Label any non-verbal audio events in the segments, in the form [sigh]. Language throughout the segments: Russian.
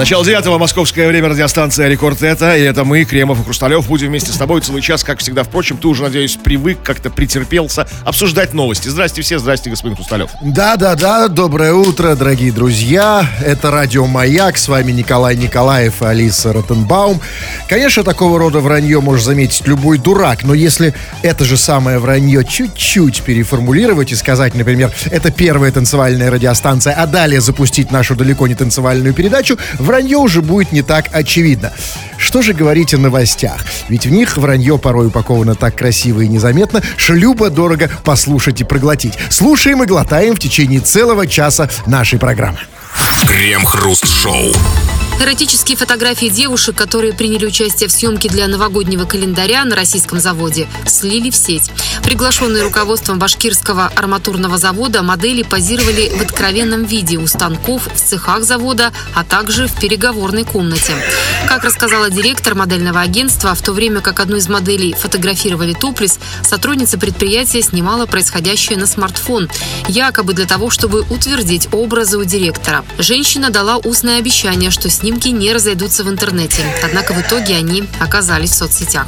Начало девятого, московское время, радиостанция «Рекорд» это, и это мы, Кремов и Хрусталев, будем вместе с тобой целый час, как всегда. Впрочем, ты уже, надеюсь, привык, как-то претерпелся обсуждать новости. Здрасте все, здрасте, господин Хрусталев. Да-да-да, доброе утро, дорогие друзья. Это радио «Маяк», с вами Николай Николаев и Алиса Ротенбаум. Конечно, такого рода вранье может заметить любой дурак, но если это же самое вранье чуть-чуть переформулировать и сказать, например, это первая танцевальная радиостанция, а далее запустить нашу далеко не танцевальную передачу, вранье уже будет не так очевидно. Что же говорить о новостях? Ведь в них вранье порой упаковано так красиво и незаметно, что любо дорого послушать и проглотить. Слушаем и глотаем в течение целого часа нашей программы. Крем-хруст-шоу. Эротические фотографии девушек, которые приняли участие в съемке для новогоднего календаря на российском заводе, слили в сеть. Приглашенные руководством башкирского арматурного завода модели позировали в откровенном виде у станков, в цехах завода, а также в переговорной комнате. Как рассказала директор модельного агентства, в то время как одну из моделей фотографировали топлис, сотрудница предприятия снимала происходящее на смартфон, якобы для того, чтобы утвердить образы у директора. Женщина дала устное обещание, что снимки не разойдутся в интернете. Однако в итоге они оказались в соцсетях.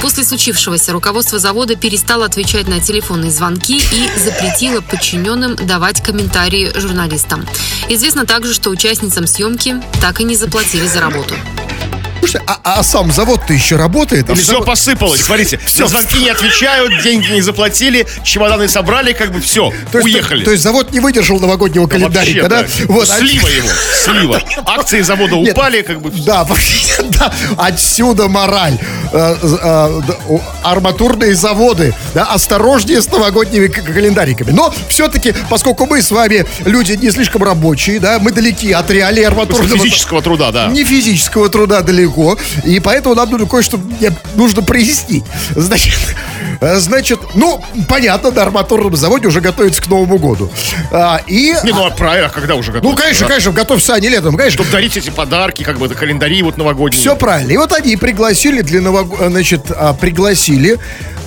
После случившегося руководство завода перестало отвечать на телефонные звонки и запретило подчиненным давать комментарии журналистам. Известно также, что участницам съемки так и не заплатили за работу. Слушайте, а, а сам завод-то еще работает? Или все завод- посыпалось, смотрите. [laughs] Всё. На звонки не отвечают, деньги не заплатили, чемоданы собрали, как бы все, То есть, уехали. То, есть завод не выдержал новогоднего Вообще, календарика, да? да. Вот, а- Слива его, слива. [laughs] Акции завода Нет. упали, как бы Да, [laughs] да, отсюда мораль. Э, э, да, арматурные заводы, да, осторожнее с новогодними календариками. Но все-таки, поскольку мы с вами люди не слишком рабочие, да, мы далеки от реалий арматурного... физического труда, да. Не физического труда далеко. И поэтому нам нужно кое-что мне нужно прояснить. Значит, э, значит, ну, понятно, на арматурном заводе уже готовится к Новому году. А, и... Не, ну а правильно, а когда уже Ну, готовы? конечно, конечно, готовься они летом, конечно. Чтобы дарить эти подарки, как бы, это календари вот новогодние. Все правильно. И вот они пригласили для новог... значит, а, пригласили,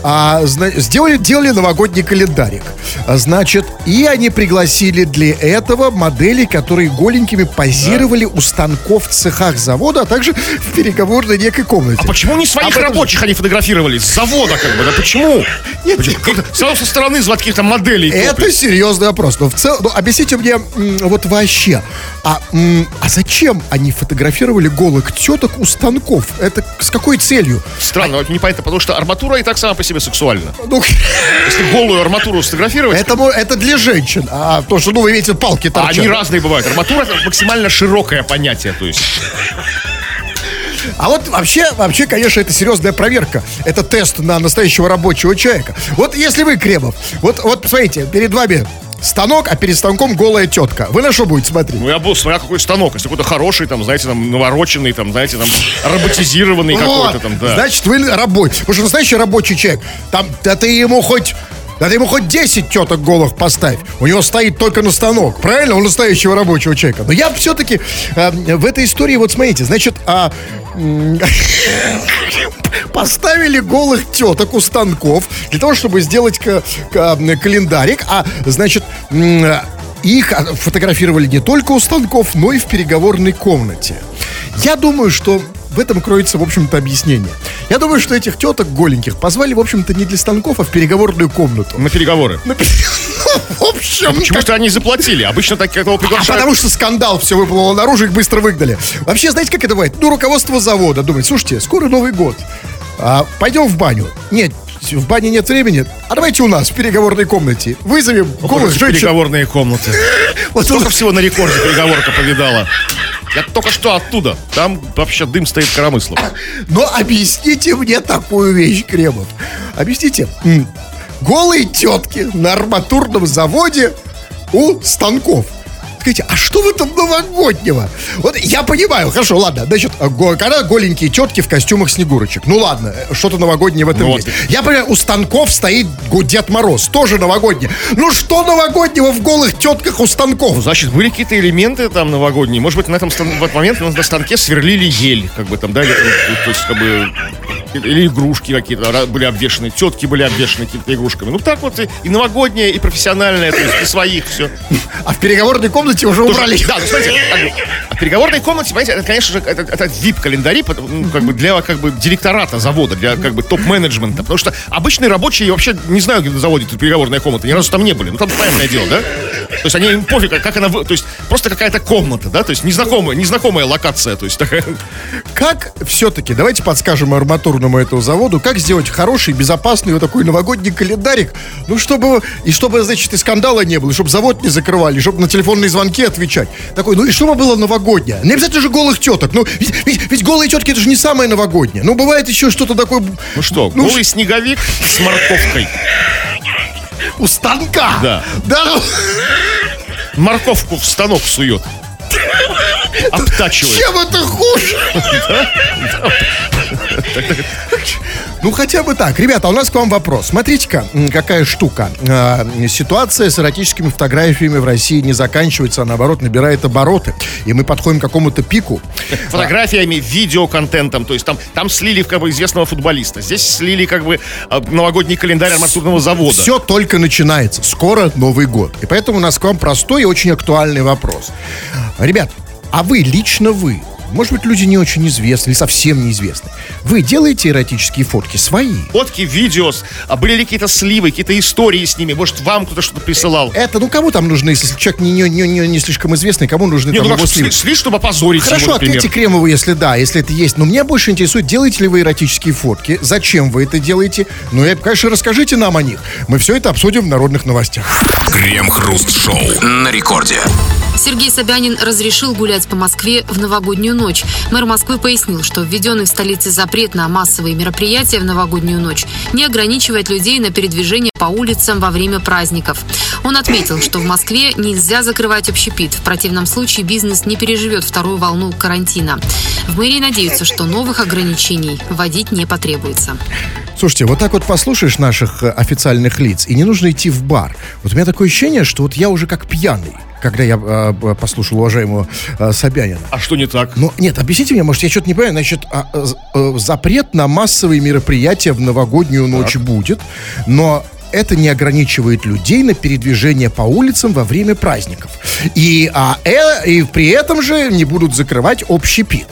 а, зна- сделали, делали новогодний календарик. А, Значит, и они пригласили для этого моделей, которые голенькими позировали у станков в цехах завода, а также переговорной некой комнате. А почему не своих Об этом же- рабочих они фотографировали? С завода, как бы, да почему? Нет, Почему? Как-то Сразу со стороны звать каких-то моделей. Это топлес. серьезный вопрос. Но в целом, ну, объясните мне вот вообще, а, а зачем они фотографировали голых теток у станков? Это с какой целью? Странно, вот непонятно, потому что арматура и так сама по себе сексуальна. Ну, [laughs] Если голую арматуру сфотографировать, это, это для женщин. А то, что, ну, вы видите, палки а торчат. они разные бывают. Арматура это максимально широкое понятие, то есть. А вот вообще, вообще, конечно, это серьезная проверка. Это тест на настоящего рабочего человека. Вот если вы, Кремов, вот, вот посмотрите, перед вами станок, а перед станком голая тетка. Вы на что будете смотреть? Ну, я был, смотря какой станок. Если какой-то хороший, там, знаете, там, навороченный, там, знаете, там, [laughs] роботизированный какой-то там, да. Значит, вы рабочий. Потому что настоящий рабочий человек, там, да ты ему хоть... Ты ему хоть 10 теток голых поставь. У него стоит только на станок. Правильно? Он настоящего рабочего человека. Но я все-таки в этой истории, вот смотрите, значит, а, [laughs] поставили голых теток у станков для того, чтобы сделать ка- ка- календарик. А, значит, их фотографировали не только у станков, но и в переговорной комнате. Я думаю, что в этом кроется, в общем-то, объяснение. Я думаю, что этих теток голеньких позвали, в общем-то, не для станков, а в переговорную комнату. На переговоры. [laughs] Ну, в общем, Почему-то они заплатили. Обычно так этого а приглашают. потому что скандал все выплыло наружу, их быстро выгнали. Вообще, знаете, как это бывает? Ну, руководство завода думает, слушайте, скоро Новый год. А, пойдем в баню. Нет, в бане нет времени. А давайте у нас в переговорной комнате. Вызовем голых Эти женщин. переговорные комнаты. [laughs] Вот Сколько он- всего на рекорде переговорка повидала. Я только что оттуда. Там вообще дым стоит коромыслом. [coughs] Но объясните мне такую вещь, Кремов. Объясните. Голые тетки на арматурном заводе у станков. Скажите, а что в этом новогоднего? Вот я понимаю, хорошо, ладно, значит, когда голенькие тетки в костюмах снегурочек. Ну ладно, что-то новогоднее в этом Вот. есть. Я понимаю, у станков стоит Дед Мороз, тоже новогодний. Ну что новогоднего в голых тетках у станков? Значит, были какие-то элементы там новогодние. Может быть, на этом стан- в этот момент на станке сверлили ель, как бы там, да, или то есть, как бы, Или игрушки какие-то были обвешаны, тетки были обвешаны какими-то игрушками. Ну так вот и, и новогоднее, и профессиональное, то есть и своих все. А в переговорной комнате уже убрали. Да, ну смотрите, а в переговорной комнате, понимаете, это, конечно же, это, это VIP-календари, ну, как бы для как бы директората завода, для как бы топ-менеджмента. Потому что обычные рабочие вообще не знаю, где на заводе тут переговорная комната, ни разу там не были. Ну там понятное дело, да? То есть они им пофиг, как она, то есть просто какая-то комната, да, то есть незнакомая, незнакомая локация, то есть такая. Как все-таки, давайте подскажем арматурному этому заводу, как сделать хороший, безопасный вот такой новогодний календарик, ну, чтобы, и чтобы, значит, и скандала не было, и чтобы завод не закрывали, и чтобы на телефонные звонки отвечать. Такой, ну, и чтобы было новогоднее. Не обязательно же голых теток, ну, ведь, ведь- ведь голые тетки, это же не самое новогоднее. Ну, бывает еще что-то такое... Ну что, ну, голый снеговик с морковкой. у станка. Да. Да, Морковку в станок сует. Обтачивает. чем это хуже? [laughs] Ну, хотя бы так. Ребята, а у нас к вам вопрос. Смотрите-ка, какая штука. А, Ситуация с эротическими фотографиями в России не заканчивается, а наоборот набирает обороты. И мы подходим к какому-то пику. фотографиями, видеоконтентом. То есть там, там слили как бы известного футболиста. Здесь слили как бы э, новогодний календарь арматурного завода. Все только начинается. Скоро Новый год. И поэтому у нас к вам простой и очень актуальный вопрос. Ребят, а вы, лично вы, может быть, люди не очень известны или совсем неизвестны, вы делаете эротические фотки свои? Фотки, видео, а были ли какие-то сливы, какие-то истории с ними? Может, вам кто-то что-то присылал? Это, ну, кому там нужны, если человек не, не, не, не- не слишком известный, кому нужны Не, там ну его сли, сливы? сли, чтобы опозорить Хорошо, его, например. ответьте Кремову, если да, если это есть. Но меня больше интересует, делаете ли вы эротические фотки, зачем вы это делаете. Ну, и, конечно, расскажите нам о них. Мы все это обсудим в народных новостях. Крем-хруст-шоу на рекорде. Сергей Собянин разрешил гулять по Москве в новогоднюю ночь. Мэр Москвы пояснил, что введенный в столице запрет на массовые мероприятия в новогоднюю ночь не ограничивает людей на передвижение по улицам во время праздников. Он отметил, что в Москве нельзя закрывать общепит. В противном случае бизнес не переживет вторую волну карантина. В мэрии надеются, что новых ограничений вводить не потребуется. Слушайте, вот так вот послушаешь наших э, официальных лиц, и не нужно идти в бар. Вот у меня такое ощущение, что вот я уже как пьяный, когда я э, э, послушал уважаемого э, Собянина. А что не так? Ну, нет, объясните мне, может, я что-то не понимаю. Значит, а, э, з- э, запрет на массовые мероприятия в новогоднюю ночь будет, но это не ограничивает людей на передвижение по улицам во время праздников. И, а, э, и при этом же не будут закрывать общепит.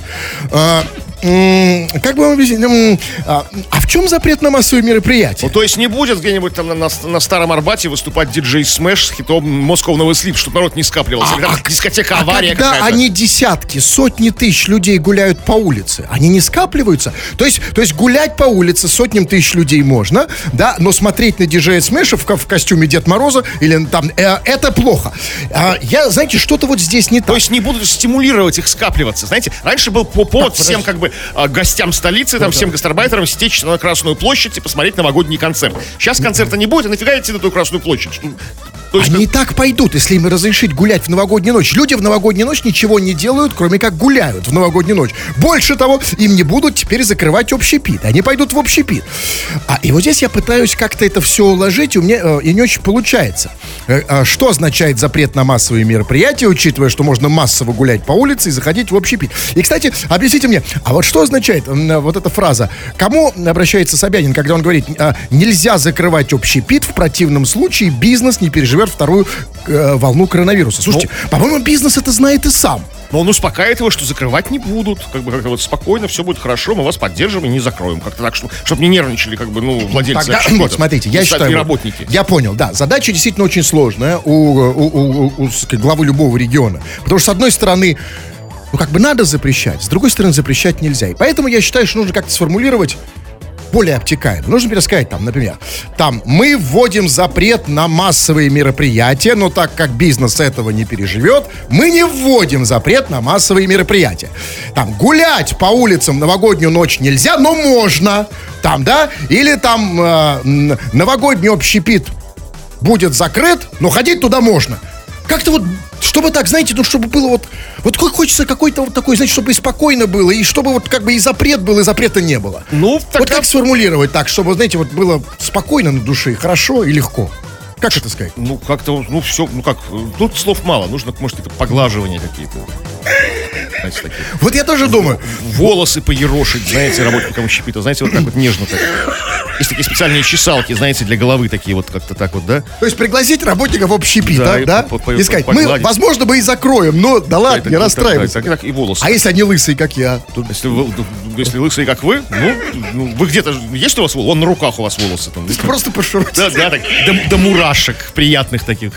А, м, как бы вам объяснить? А, а в чем запрет на массовые мероприятия? Ну, то есть не будет где-нибудь там на, на- на Старом Арбате выступать диджей Смэш с хитом Moscow No Sleep, чтобы народ не скапливался. Или там дискотека а авария когда какая-то. они десятки, сотни тысяч людей гуляют по улице, они не скапливаются? То есть, то есть гулять по улице сотням тысяч людей можно, да, но смотреть на диджея Смеша в, в костюме Дед Мороза или там, э, это плохо. А, я, знаете, что-то вот здесь не так. То есть не будут стимулировать их скапливаться. Знаете, раньше был по- повод Так, всем как бы а, гостям столицы, там, всем гастарбайтерам стечь на Красную площадь и посмотреть новогодний концерт. Сейчас концерта не будет, а нафига идти на ту Красную площадь? Ну, То есть, Они и так пойдут, если им разрешить гулять в новогоднюю ночь. Люди в новогоднюю ночь ничего не делают, кроме как гуляют в новогоднюю ночь. Больше того, им не будут теперь закрывать общепит. Они пойдут в общепит. А, и вот здесь я пытаюсь как-то это все уложить, и у меня э, и не очень получается. Э, а что означает запрет на массовые мероприятия, учитывая, что можно массово гулять по улице и заходить в общепит? И, кстати, объясните мне, а вот что означает м, вот эта фраза? Кому обращается Собянин, когда он говорит, а, нельзя закрывать общепит, в противном случае бизнес не переживет вторую э, волну коронавируса? Слушайте, по-моему, бизнес это знает и сам. Но он успокаивает его, что закрывать не будут. Как бы как-то вот спокойно, все будет хорошо, мы вас поддержим и не закроем. Как-то так, чтобы не нервничали, как бы, ну, владельцы Тогда, вот, смотрите, я И считаю... вот, работники. Я понял, да. Задача действительно очень сложная у, у- у- у- у, сказать, главы любого региона. Потому что, с одной стороны, ну, как бы надо запрещать, с другой стороны, запрещать нельзя. И поэтому я считаю, что нужно как-то сформулировать более обтекаемо. Нужно пересказать там, например, там, мы вводим запрет на массовые мероприятия, но так как бизнес этого не переживет, мы не вводим запрет на массовые мероприятия. Там, гулять по улицам новогоднюю ночь нельзя, но можно. Там, да? Или там э, новогодний общепит будет закрыт, но ходить туда можно. Как-то вот, чтобы так, знаете, ну, чтобы было вот, вот хо- хочется какой-то вот такой, знаете, чтобы и спокойно было, и чтобы вот как бы и запрет был, и запрета не было. Ну, Вот тогда- как сформулировать так, чтобы, знаете, вот было спокойно на душе, хорошо и легко? Как это сказать? Ну, как-то, ну, все, ну как, тут слов мало, нужно, может, это поглаживания какие-то. Знаете, такие. Вот я тоже думаю. Волосы поерошить, знаете, работникам щепита, знаете, вот так вот нежно так. Есть такие специальные чесалки, знаете, для головы такие вот как-то так вот, да? То есть пригласить работников общепит, Да, да? и да? И сказать, мы, возможно, мы и закроем, но да ладно, не расстраивайся. так, так, и волосы. А если они лысые, как я? Если если лысые, как вы, ну, ну, вы где-то, есть у вас волосы? Вон на руках у вас волосы там. просто пошурить. Да, да, так, до, до мурашек приятных таких.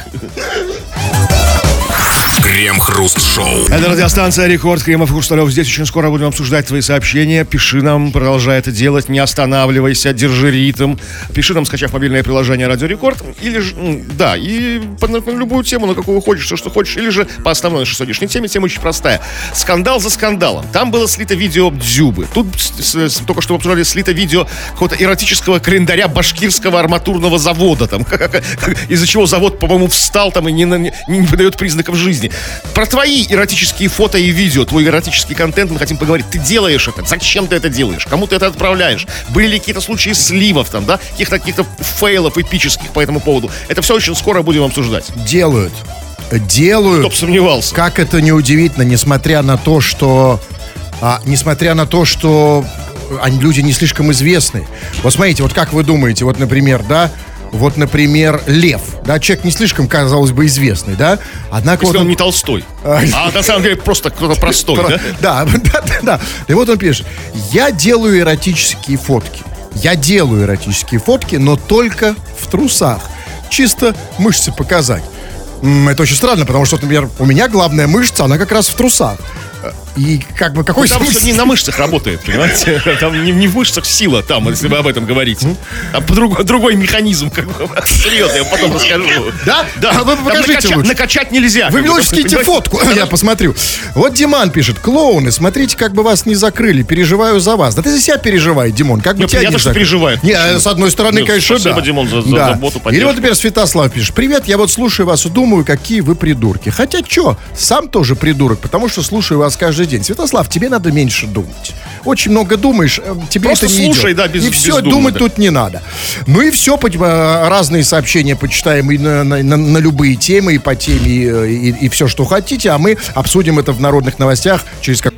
Крем-хруст-шоу. Это радиостанция Рекорд. Кремов Хрусталев. Здесь очень скоро будем обсуждать твои сообщения. Пиши нам, продолжай это делать. Не останавливайся, держи ритм. Пиши нам, скачав мобильное приложение Радио Рекорд. Или же, да, и по- любую тему, на какую хочешь, все, что хочешь. Или же по основной нашей сегодняшней теме. Тема очень простая. Скандал за скандалом. Там было слито видео Дзюбы. Тут с- с- только что обсуждали слито видео какого-то эротического календаря башкирского арматурного завода. Там, [laughs] из-за чего завод, по-моему, встал там и не, не, не подает признаков жизни. Про твои эротические фото и видео, твой эротический контент мы хотим поговорить. Ты делаешь это, зачем ты это делаешь, кому ты это отправляешь? Были ли какие-то случаи сливов там, да? Каких-то каких фейлов эпических по этому поводу? Это все очень скоро будем обсуждать. Делают. Делают. Кто бы сомневался. Как это неудивительно, несмотря на то, что... а, несмотря на то, что они, люди не слишком известны. Вот смотрите, вот как вы думаете, вот, например, да, вот, например, Лев, да, человек не слишком, казалось бы, известный, да, однако Если вот он не Толстой. А, на самом деле просто кто-то простой, Про- да? [laughs] Да, да, да, да. И вот он пишет. Я делаю эротические фотки. Я делаю эротические фотки, но только в трусах. Чисто мышцы показать. Это очень странно, потому что, например, у меня главная мышца, она как раз в трусах. И как бы какой Там смысл? все не на мышцах работает, понимаете? [laughs] Там не, не в мышцах сила, там, если вы об этом говорите. Там по-друг- другой механизм, как бы. [laughs] Серьезно, я потом расскажу. Да? Да. А вы Там покажите накача- лучше. Накачать нельзя. Вы мне лучше скиньте фотку, [laughs] я посмотрю. Вот Диман пишет, клоуны, смотрите, как бы вас не закрыли, переживаю за вас. Да ты за себя переживай, Димон, как бы Ну, тебя приятно, не что закрыли. переживает. Не, э, с одной стороны, Ну, конечно, спасибо, да. Димон, за- за Да. заботу, Или вот теперь Святослав пишет, привет, я вот слушаю вас и думаю, какие вы придурки. Хотя что, сам тоже придурок, потому что слушаю вас каждый день. Святослав, тебе надо меньше думать. Очень много думаешь, э, тебе Просто это не слушай, идет. да, без- И все, бездумно, думать да. тут не надо. Ну и все, э, разные сообщения почитаем и на, на- на- на любые темы, и по теме, и, э, и- и все, что хотите, а мы обсудим это в народных новостях через как...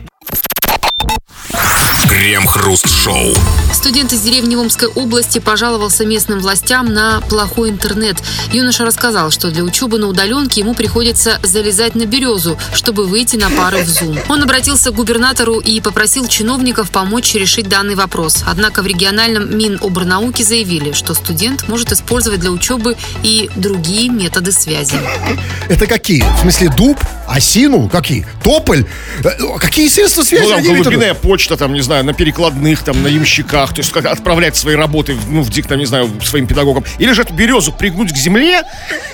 Крем-хруст-шоу. Студент из деревни Омской области пожаловался местным властям на плохой интернет. Юноша рассказал, что для учебы на удаленке ему приходится залезать на березу, чтобы выйти на пары в Zoom. Он обратился к губернатору и попросил чиновников помочь решить данный вопрос. Однако в региональном Минобрнауки заявили, что студент может использовать для учебы и другие методы связи. Это какие? В смысле дуб? Осину? Какие? Тополь? Э, Какие средства связи? Ну, там голубиная почта, там, не знаю, на перекладных, там, на ямщиках, то есть как отправлять свои работы, ну, в дик, там, не знаю, своим педагогам. Или же эту березу пригнуть к земле,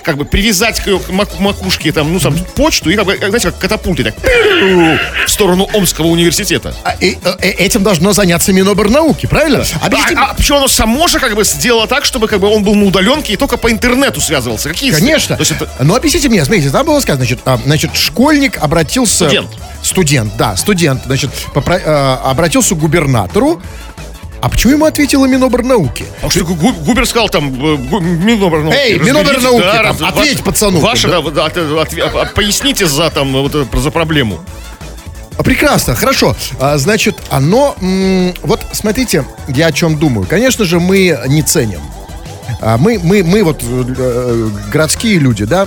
как бы привязать к ее мак- макушке, там, ну, там, почту, и, как бы, знаете, как катапульты, так, в сторону Омского университета. А, и, э, этим должно заняться Минобрнауки, правильно? Объясните А, а почему оно само же как бы сделало так, чтобы как бы он был на удаленке и только по интернету связывался? Какие Конечно. То есть это Но объясните мне, смотрите, там было сказано, значит, а, значит, школьник обратился... Студент. Студент, да, студент, значит, попро- э, обратился к губернатору. А почему ему ответила Минобрнауки? А что Губер сказал там, э, Минобрнауки? Эй, разберите, Минобрнауки, да, там, раз- ответь ваш- пацану, Ваша, да. да, от- от- от- поясните за там, вот, это, за проблему. А, Прекрасно, хорошо. А, значит, оно... м, вот смотрите, я о чем думаю. Конечно же, мы не ценим. А, мы, мы, мы вот э, городские люди, да,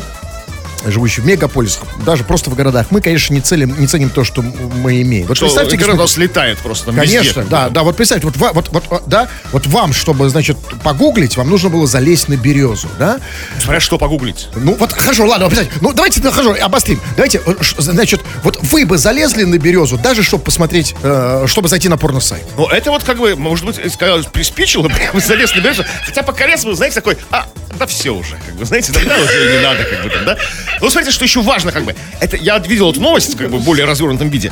живущие в мегаполисах, даже просто в городах, мы, конечно, не, целим, не ценим то, что мы имеем. Вот Что представьте, господа, нас летает просто там везде, Конечно, бы, да, да, вот представьте, вот, вот, вот, вот, да, вот вам, чтобы, значит, погуглить, вам нужно было залезть на березу, да? Смотря что погуглить. Ну, вот, хорошо, ладно, ну, давайте, ну, хорошо, обострим. Давайте, э, значит, вот вы бы залезли на березу, даже чтобы посмотреть, э, чтобы зайти на порно-сайт. Ну, это вот как бы, может быть, сказал, приспичило, прям [laughs] залез на березу. Хотя по вы знаете, такой, а, да все уже, как бы, знаете, тогда уже не надо, как бы там, да. Ну, смотрите, что еще важно, как бы, это, я видел эту новость, как бы, в более развернутом виде.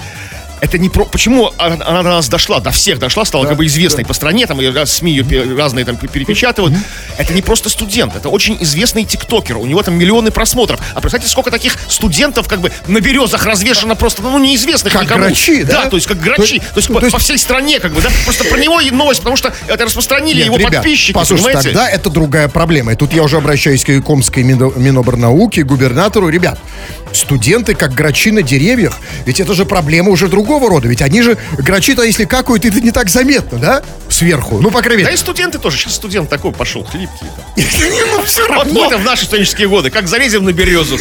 Это не про... Почему она, до нас дошла, до всех дошла, стала как бы известной по стране, там, и СМИ ее разные там перепечатывают. Это не просто студент, это очень известный тиктокер, у него там миллионы просмотров. А представьте, сколько таких студентов как бы на березах развешено просто, ну, неизвестных Как никому. грачи, да? Да, то есть как грачи. То есть, то по, есть- по всей стране, как бы, да? Просто про него и новость, потому что это распространили Нет, его ребят, подписчики, послушайте, понимаете? тогда это другая проблема. И тут я уже обращаюсь к Комской Мино- Минобрнауке, губернатору. Ребят, студенты как грачи на деревьях. Ведь это же проблема уже другого рода. Ведь они же, грачи-то, если какают, это не так заметно, да? Сверху. Ну, по крайней Да мере. и студенты тоже. Сейчас студент такой пошел, хлипкий. Ну, все равно. мы-то в наши студенческие годы, как залезем на березу.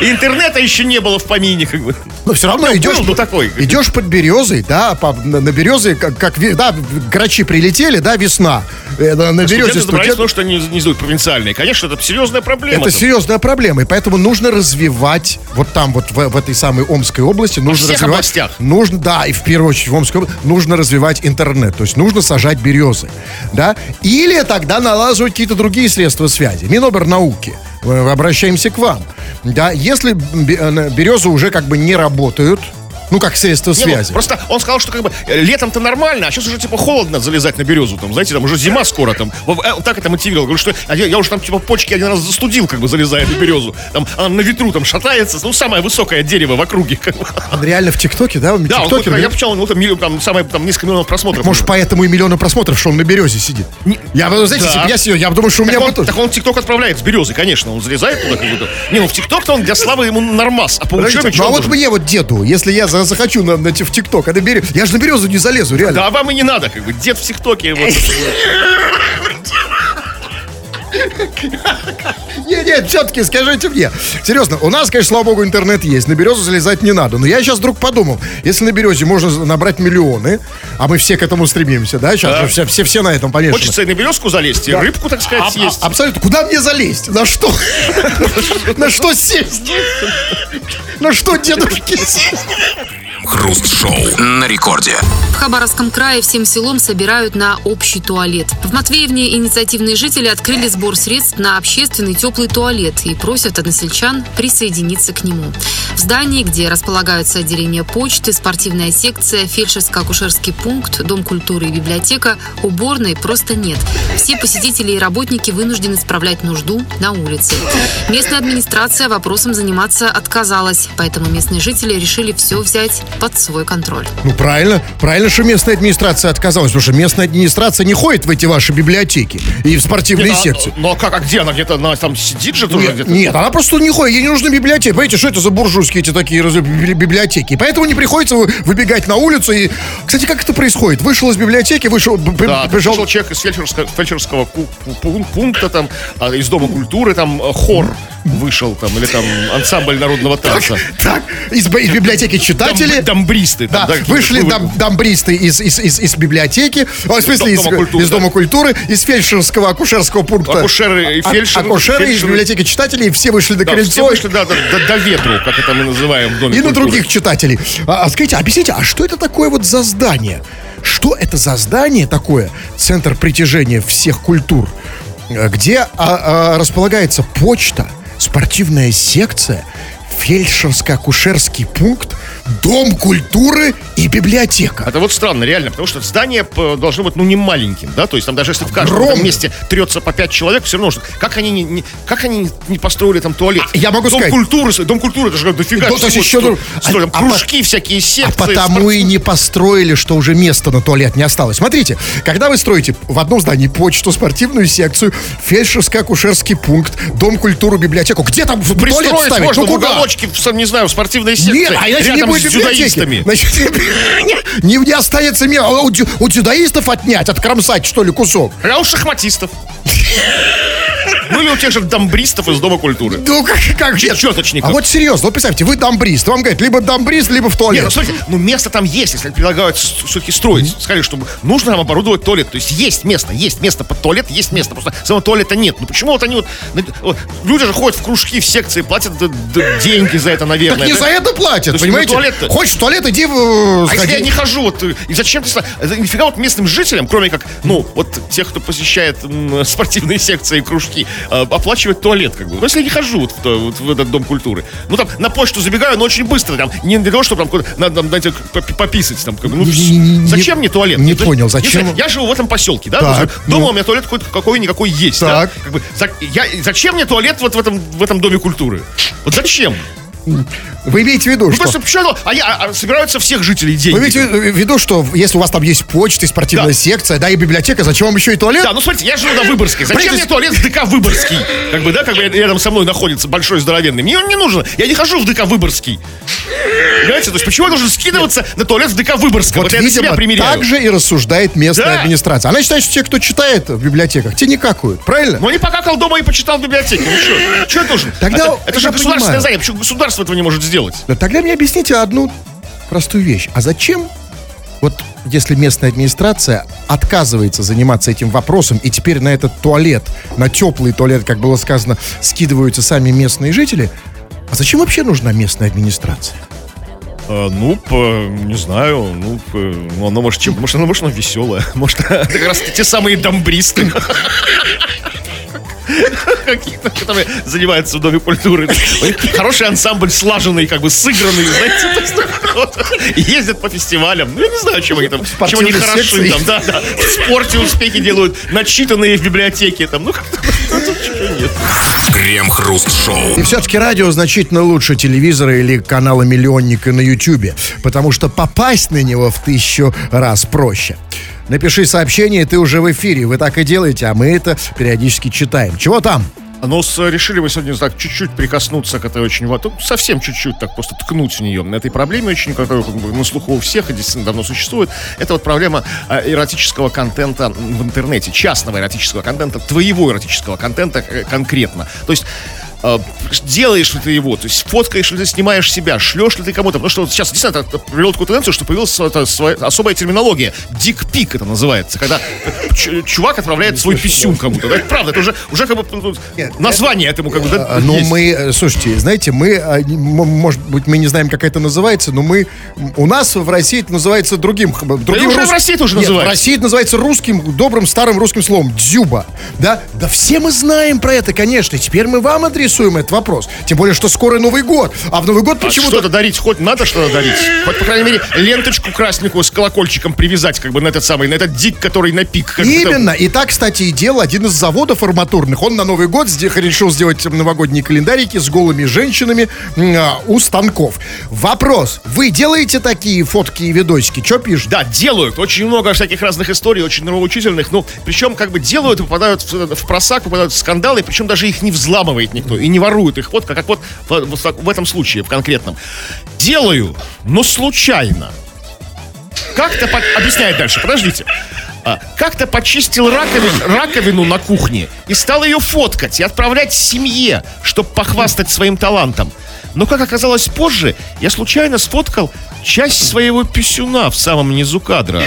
Интернета еще не было в помине, как бы. Но все равно Ну, идешь, такой. идешь под березой, да, на, березе, как, да, грачи прилетели, да, весна. Э, на, березе Студенты потому что они не провинциальные. Конечно, это серьезная проблема. Это серьезная проблема, и поэтому нужно развивать вот там, вот в, в этой самой Омской области, нужно развивать, областях. Нужно, да, и в первую очередь в Омской области нужно развивать интернет, то есть нужно сажать березы, да, или тогда налаживать какие-то другие средства связи. Минобернауки, э, обращаемся к вам, да, если э, березы уже как бы не работают, ну как средство Не, ну, связи. просто он сказал, что как бы э, летом-то нормально, а сейчас уже типа холодно залезать на березу, там, знаете, там уже зима скоро, там, Вот, э, так это мотивировал, говорю, что я, я уже там типа почки один раз застудил, как бы залезая на березу, там, она на ветру там шатается, ну, самое высокое дерево в округе, как бы. Он реально в ТикТоке, да? Он Да, он, вот, я почитал, ну, там, миллион, там, самое, там, несколько миллионов просмотров. Может, поэтому и миллионы просмотров, что он на березе сидит. Я, вы знаете, Да. бы я сидел, я бы думал, что у меня Так бы он, так он ТикТок отправляет с березы, конечно, он залезает туда как будто. Не, ну в ТикТок-то он для славы ему нормас, а по учебе ну а он вот мне вот деду, если я за- захочу на, на, в ТикТок, а на берег, я же на березу не залезу, реально. Да, а вам и не надо, как бы, дед в ТикТоке, вот. [laughs] Нет, нет, все-таки скажите мне. Серьезно, у нас, конечно, слава богу, интернет есть. На березу залезать не надо. Но я сейчас вдруг подумал, если на березе можно набрать миллионы, а мы все к этому стремимся, да? Сейчас Да. же все, все, все на этом, конечно. Хочется и на березку залезть, и рыбку, так сказать, съесть. Абсолютно. Куда мне залезть? На что? [laughs] На что сесть? На что дедушки сесть? Крем-хруст-шоу на рекорде. В Хабаровском крае всем селом собирают на общий туалет. В Матвеевне инициативные жители открыли сбор средств на общественный теплый туалет и просят односельчан присоединиться к нему. В здании, где располагаются отделение почты, спортивная секция, фельдшерско-акушерский пункт, дом культуры и библиотека, уборной просто нет. Все посетители и работники вынуждены справлять нужду на улице. Местная администрация вопросом заниматься отказалась, поэтому местные жители решили все взять под свой контроль. Ну, правильно. Правильно, что местная администрация отказалась, потому что местная администрация не ходит в эти ваши библиотеки и в спортивные Нет, а- секции. Ну а как, а где она где-то, она там сидит же тоже Нет, где-то? нет, она просто не ходит, ей не нужны библиотеки. Понимаете, что это за буржуйские эти такие библиотеки? Поэтому не приходится вы- выбегать на улицу и... Кстати, как это происходит? Вышел из библиотеки, вышел, Да, пришел... пришел человек из фельдшерского, фельдшерского пункта, там, а, из Дома культуры, там, э, хор вышел, там, или там ансамбль народного танца. Так, из, из библиотеки читатели... Дам- дамбристы. там, Да, какие-то вышли вы- дам- дамбристы из, из, из, из библиотеки, о, в смысле, из, Дома культуры, из да. Дома культуры, из фельдшерского акушерского пункта. Акушеры и А- фельдшеры- Акушеры из фельдшеры. библиотеки читателей, все вышли на Да, крыльцо. все вышли, да, до, до- до ветру, как это мы называем в Доме и на культуры. других читателей. А, а скажите, объясните, а что это такое вот за здание? Что это за здание такое? Центр притяжения всех культур, где а, а, располагается почта, спортивная секция, фельдшерско-акушерский пункт, дом культуры и библиотека. Это вот странно, реально, потому что здание должно быть, ну, не маленьким, да, то есть там даже если в каждом месте трется по пять человек, все равно, что- как они не, не- как они не построили там туалет? А, я могу дом сказать- культуры, дом культуры, это же дофига Ну, то есть еще там а- а кружки всякие, А секции. потому спорт- и не построили, что уже места на туалет не осталось. Смотрите, когда вы строите в одном здании почту, спортивную секцию, фельдшерско-акушерский пункт, дом культуры, библиотеку, где там туалет ставить? можно Ну куда? В, сам- не знаю, в спортивной секции. Нет, а иначе не будет с дзюдоистами. Значит, [laughs] не, не останется места. А У, у дзюдоистов отнять, откромсать, что ли, кусок? А у шахматистов. Ну или у тех же дамбристов из Дома культуры. Ну, как, как же? Чёточников. А вот серьезно, вот представьте, вы дамбрист, вам говорят, либо дамбрист, либо в Нет, туалет. ну смотрите, ну место там есть, если предлагают все-таки строить. Сказали, что нужно нам оборудовать туалет. То есть есть место, есть место под туалет, есть место. Просто самого туалета нет. Ну почему вот они вот... вот Люди же ходят в кружки, в секции, платят деньги за это, так наверное. не Да? за это платят, понимаете? туалет-то- Хочешь в туалет, иди в, э, А если я не хожу, вот, э, и зачем ты... это Нифига вот местным жителям, кроме как, ну, вот тех, кто посещает спортивные секции и кружки, э, оплачивать туалет, как бы. Ну, если я не хожу вот в, то- вот в этот дом культуры. Ну, там, на почту забегаю, но очень быстро, там, не для того, чтобы там, надо, там, знаете, поп- пописать, там, как бы, ну, Не- не- не- зачем мне туалет? не Если- понял, зачем? если я живу в этом поселке, да? Так, есть дома ну. у меня туалет какой-никакой есть, Так. да? Как бы, за- я, зачем мне туалет вот в этом, в этом доме культуры? Вот зачем? Вы имеете в виду, Ну, что... просто почему? А, я- а собираются всех жителей деньги. Вы имеете в виду, что если у вас там есть почта, и спортивная Да. секция, да, и библиотека, зачем вам еще и туалет? Да, ну смотрите, я живу на Выборгской. Зачем мне туалет в ДК Выборгский? Как бы, да, как бы рядом со мной находится большой здоровенный. Мне он не нужен. Я не хожу в ДК Выборгский. Понимаете? То есть почему я должен скидываться на туалет в ДК Выборгского? Вот, Вот, я на себя видимо, примеряю. так же и рассуждает местная Да. администрация. Она считает, что те, кто читает в библиотеках, те не какают, правильно? Ну, не покакал дома и почитал в библиотеке. Ну что? Что нужно? Тогда это, это же я государственное понимаю. занятие. Почему государство этого не может сделать? Но тогда мне объясните одну простую вещь. А зачем, вот если местная администрация отказывается заниматься этим вопросом, и теперь на этот туалет, на теплый туалет, как было сказано, скидываются сами местные жители, а зачем вообще нужна местная администрация? Э, ну, по- не знаю, ну, по- ну, оно может чем, может, оно, может, оно веселое, [laughs] может, [laughs] как раз те самые домбристы. Какие-то, которые занимаются в Доме культуры. Хороший ансамбль, слаженный, как бы сыгранный, знаете, ездят по фестивалям. Ну, я не знаю, чем они там, чем они хороши там, да, да. В спорте успехи делают, начитанные в библиотеке там, ну, как-то нет. Крем-хруст-шоу. И все-таки радио значительно лучше телевизора или канала «Миллионника» на Ютьюбе, потому что попасть на него в тысячу раз проще. Напиши сообщение, ты уже в эфире. Вы так и делаете, а мы это периодически читаем. Чего там? Но с, решили мы сегодня так чуть-чуть прикоснуться к этой очень... ва- ну, совсем чуть-чуть так просто ткнуть в нее. На этой проблеме очень, которая как бы, на слуху у всех и действительно давно существует. Это вот проблема э, эротического контента в интернете. Частного эротического контента, твоего эротического контента э, конкретно. То есть э, делаешь ли ты его, то есть фоткаешь ли ты, снимаешь себя, шлешь ли ты кому-то, потому что вот сейчас действительно это привело такую тенденцию, что появилась эта своя- особая терминология, дикпик это называется, когда чувак отправляет свой писюн кому-то, да, это правда, это уже, уже как бы ну, название этому как бы, да, А, Ну, есть. мы, э, слушайте, знаете, мы, а, может быть, мы не знаем, как это называется, но мы, у нас в России это называется другим, другим уже в России это уже Нет, называется. в России это называется русским, добрым, старым русским словом, дзюба, да? Да все мы знаем про это, конечно, теперь мы вам адресуем этот вопрос, тем более, что скоро Новый год, а в Новый год А почему-то... что-то дарить, хоть надо что-то дарить. Хоть, по крайней мере, ленточку красненькую с колокольчиком привязать, как бы на этот самый, на этот дик, который на пик. Именно. И так, кстати, и делал один из заводов арматурных. Он на Новый год решил сделать новогодние календарики с голыми женщинами а, у станков. Вопрос. Вы делаете такие фотки и видосики? Что пишут? Да, делают. Очень много всяких разных историй, очень нравоучительных. Ну, причем как бы делают попадают в, в просак, попадают в скандалы, причем даже их не взламывает никто и не ворует их вот, как вот в, так- в этом случае, в конкретном. Делаю, но случайно. Как-то, по- объясняет дальше, подождите. А, как-то почистил раковину, раковину на кухне и стал ее фоткать и отправлять семье, чтобы похвастать своим талантом. Но, как оказалось позже, я случайно сфоткал часть своего писюна в самом низу кадра.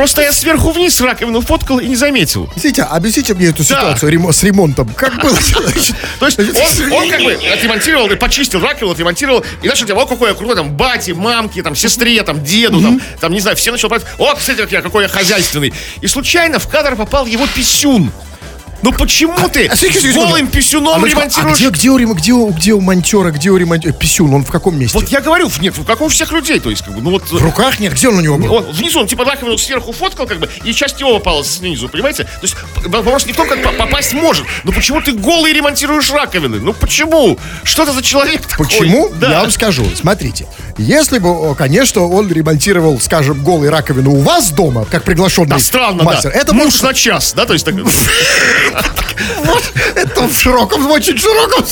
Просто я сверху вниз раковину фоткал и не заметил. Объясните, объясните мне эту ситуацию ремо- с ремонтом. Как было? [laughs] То есть он, он как бы отремонтировал, и почистил раковину, отремонтировал, и начал делать, о, какой я крутой, там, бате, мамке, там, сестре, там, деду, там, там, не знаю, все начал о, кстати, как я, какой я хозяйственный. И случайно в кадр попал его писюн. Ну почему ты а, секунду, секунду. голым А писюном а ремонтируешь? где, где, у, где, у- где у монтера, где у ремонтера? Писюн, он в каком месте? Вот я говорю, нет, как у всех людей, то есть, как бы, ну вот... В руках нет? Где он у него был? Он внизу, он типа раковину сверху фоткал, как бы, и часть его попала снизу, понимаете? То есть вопрос не в том, как по- попасть может, но почему ты голый ремонтируешь раковины? Ну почему? Что это за человек такой? Почему? Да. Я вам скажу. Смотрите, если бы, конечно, он ремонтировал, скажем, голые раковины у вас дома, как приглашенный Да, странно, мастер, да. это Муж может... на час, да, то есть так... [laughs] Вот, это в широком, в очень широком...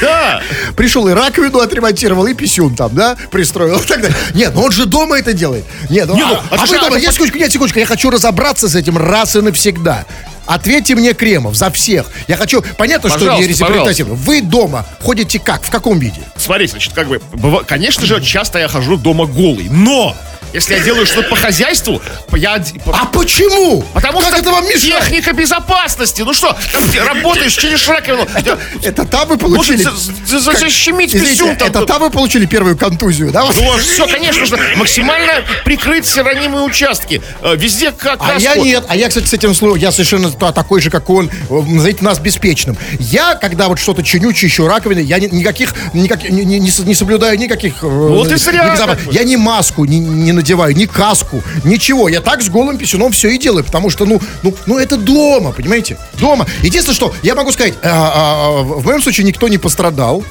Да. Пришел и раковину отремонтировал, и писюн там, да, пристроил и так далее. Нет, ну он же дома это делает. Нет, ну, Не, ну, а, а а слушай, вы а дома, ты нет, секундочку, нет, секундочку, я хочу разобраться с этим раз и навсегда. Ответьте мне, Кремов, за всех. Я хочу... Понятно, что не репрезентативно. Вы дома ходите как? В каком виде? Смотрите, значит, как бы, конечно же, часто я хожу дома голый, но если я делаю что-то по хозяйству, я... А почему? Потому как что это вам мешает? техника безопасности. Ну что, там ты работаешь через раковину. [laughs] Это там вы получили... Защемить писюн там. Это там вы получили первую контузию, да? Ну, все, конечно, нужно максимально прикрыть все ранимые участки. Э, Везде как А я нет, а я, кстати, с этим словом, я совершенно та- такой же, как он, э, назовите нас беспечным. Я, когда вот что-то чиню, чищу раковины, я ни- никаких, никак, не, не- не не соблюдаю никаких... э, вот и зря. Я ни маску не, не надеваю, ни каску, ничего. Я так с голым писюном все и делаю, потому что, ну, ну, ну это дома, понимаете? Дома. Единственное, что я могу сказать, а, а, в моем случае никто не пострадал.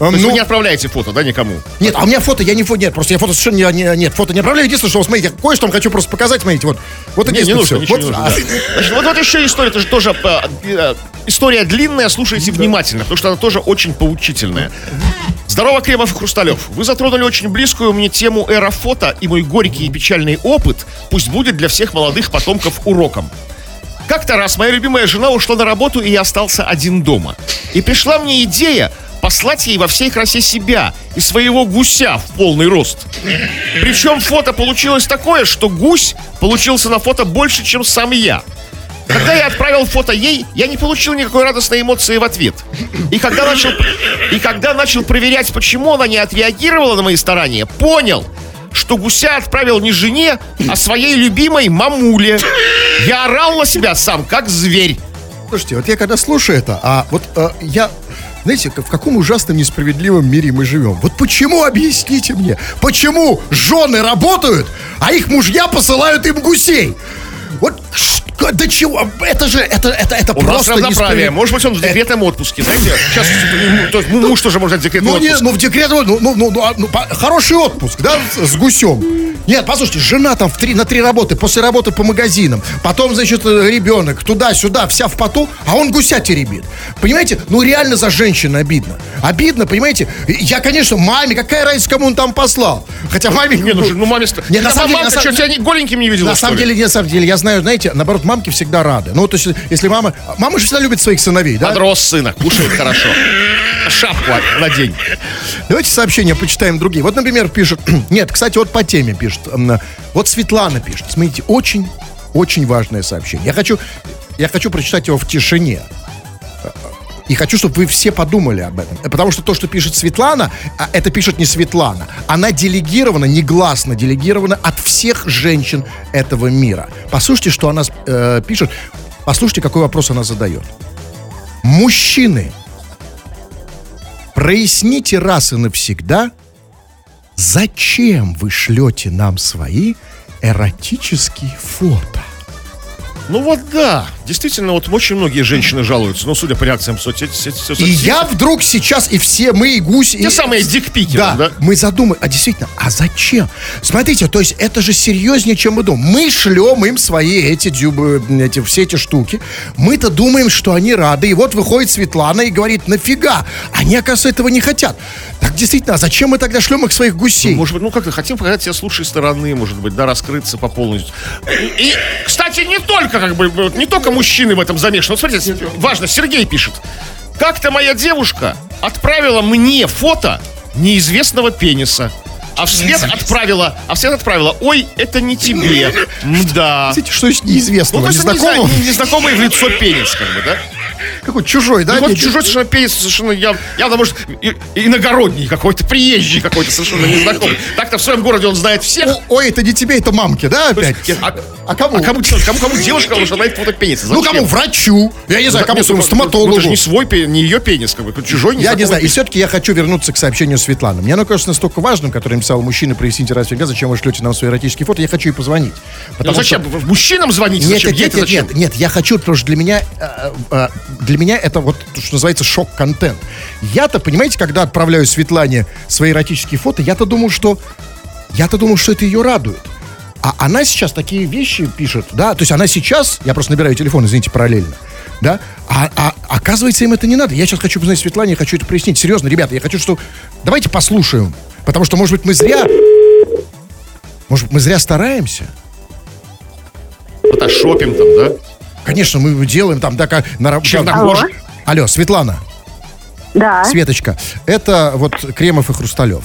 То есть ну- вы не отправляете фото, да, никому? Нет, а у меня фото, я не фото, нет, просто я фото совершенно не, не- нет, фото не отправляю. Единственное, что, смотрите, кое-что вам хочу просто показать, смотрите, вот, вот Не, не единственное нужно, Вот, не нужно. а, да. Значит, вот, вот еще история, это же тоже э, э, история длинная, слушайте внимательно, потому что она тоже очень поучительная. Здорово, Кремов и Хрусталев. Вы затронули очень близкую мне тему эра фото, и мой горький и печальный опыт пусть будет для всех молодых потомков уроком. Как-то раз моя любимая жена ушла на работу, и я остался один дома. И пришла мне идея послать ей во всей красе себя и своего гуся в полный рост. Причем фото получилось такое, что гусь получился на фото больше, чем сам я. Когда я отправил фото ей, я не получил никакой радостной эмоции в ответ. И когда начал, и когда начал проверять, почему она не отреагировала на мои старания, понял, что гуся отправил не жене, а своей любимой мамуле. Я орал на себя сам, как зверь. Слушайте, вот я когда слушаю это, а вот э, я, знаете, в каком ужасном несправедливом мире мы живем? Вот почему, объясните мне, почему жены работают, а их мужья посылают им гусей? Вот до чего? Это же, это, это, это У нас просто равноправие. несправедливо. Может быть, он в декретном отпуске, знаете? Сейчас то есть, ну, муж тоже может взять декретный Ну, не, отпуск. ну в декрет, ну, ну, ну, ну, а, ну, хороший отпуск, да, с, гусем. Нет, послушайте, жена там в три, на три работы, после работы по магазинам, потом, значит, э, ребенок, туда-сюда, вся в поту, а он гуся теребит. Понимаете, ну реально за женщин обидно. Обидно, понимаете? Я, конечно, маме, какая разница, кому он там послал? Хотя маме... Не, ну, [laughs] ну маме... ст- Не, на Да, самом деле, мамка на самом- что, тебя не- голеньким не видела, На самом деле, нет, на самом деле, я знаю, знаете, наоборот, мамки всегда рады. Ну, то есть, если мама... Мама же всегда любит своих сыновей, да? Подрос сына, кушает хорошо. Шапку надень. Давайте сообщения почитаем другие. Вот, например, пишет... [clears throat] Нет, кстати, вот по теме пишет. Вот Светлана пишет. Смотрите, очень, очень важное сообщение. Я хочу, я хочу прочитать его в тишине. И хочу, чтобы вы все подумали об этом. Потому что то, что пишет Светлана, а это пишет не Светлана. Она делегирована, негласно делегирована от всех женщин этого мира. Послушайте, что она э, пишет. Послушайте, какой вопрос она задает. Мужчины, проясните раз и навсегда, зачем вы шлете нам свои эротические фото? Ну вот да, действительно, вот очень многие женщины жалуются, ну, судя по реакциям в соцсетях. И я вдруг сейчас, и все мы, и гусь... Те и- самые дикпики, Да, да? мы задумали, а действительно, а зачем? Смотрите, то есть это же серьезнее, чем мы думаем. Мы шлем им свои эти дюбы, эти, все эти штуки. Мы-то думаем, что они рады. И вот выходит Светлана и говорит, нафига? Они, оказывается, этого не хотят. Так действительно, а зачем мы тогда шлем их своих гусей? Может быть, ну как-то хотим показать себя с лучшей стороны, может быть, да, раскрыться по полностью. И, кстати, не только, как бы, не только мужчины в этом замешаны. Вот смотрите, важно, Сергей пишет. Как-то моя девушка отправила мне фото неизвестного пениса. А вслед отправила, а вслед отправила, ой, это не тебе. [laughs] Да. Смотрите, что есть неизвестного, Ну, просто не незнакомого? знаю, незнакомый в лицо пенис, как бы, да? Какой чужой, да? Ну, вот Не- чужой совершенно пенис, совершенно яв- явно, может, иногородний какой-то, приезжий какой-то, совершенно незнакомый. Так-то в своем городе он знает всех. Ой, это не тебе, это мамке, да, опять? А, А кому? А кому, кому, кому девушка должна дать фото пениса? Ну, кому? Врачу. Я не знаю, кому своему ну, стоматологу. Ну, это же не свой пенис, не ее пенис, как бы, чужой Я не знаю, и все-таки я хочу вернуться к сообщению Светланы. Мне оно кажется настолько важным, которое написал мужчина, проясните раз всегда, зачем вы шлете нам свои эротические фото, я хочу ей позвонить. Ну, зачем? что- Мужчинам звоните? Нет, зачем? нет, нет, нет, я хочу, потому что для меня, э, э, для меня это вот, то, что называется, шок-контент. Я-то, понимаете, когда отправляю Светлане свои эротические фото, я-то думал, что, я-то думал, что это ее радует. А она сейчас такие вещи пишет, да, то есть она сейчас, я просто набираю телефон, извините, параллельно, да, а, а оказывается им это не надо. Я сейчас хочу позвонить Светлане, я хочу это прояснить. Серьезно, ребята, я хочу, что... Давайте послушаем, потому что, может быть, мы зря... Может, мы зря стараемся? Фотошопим там, да? Конечно, мы делаем там, да, как на раб- Чернокожий. Алло, Светлана, Да. Светочка, это вот Кремов и Хрусталев.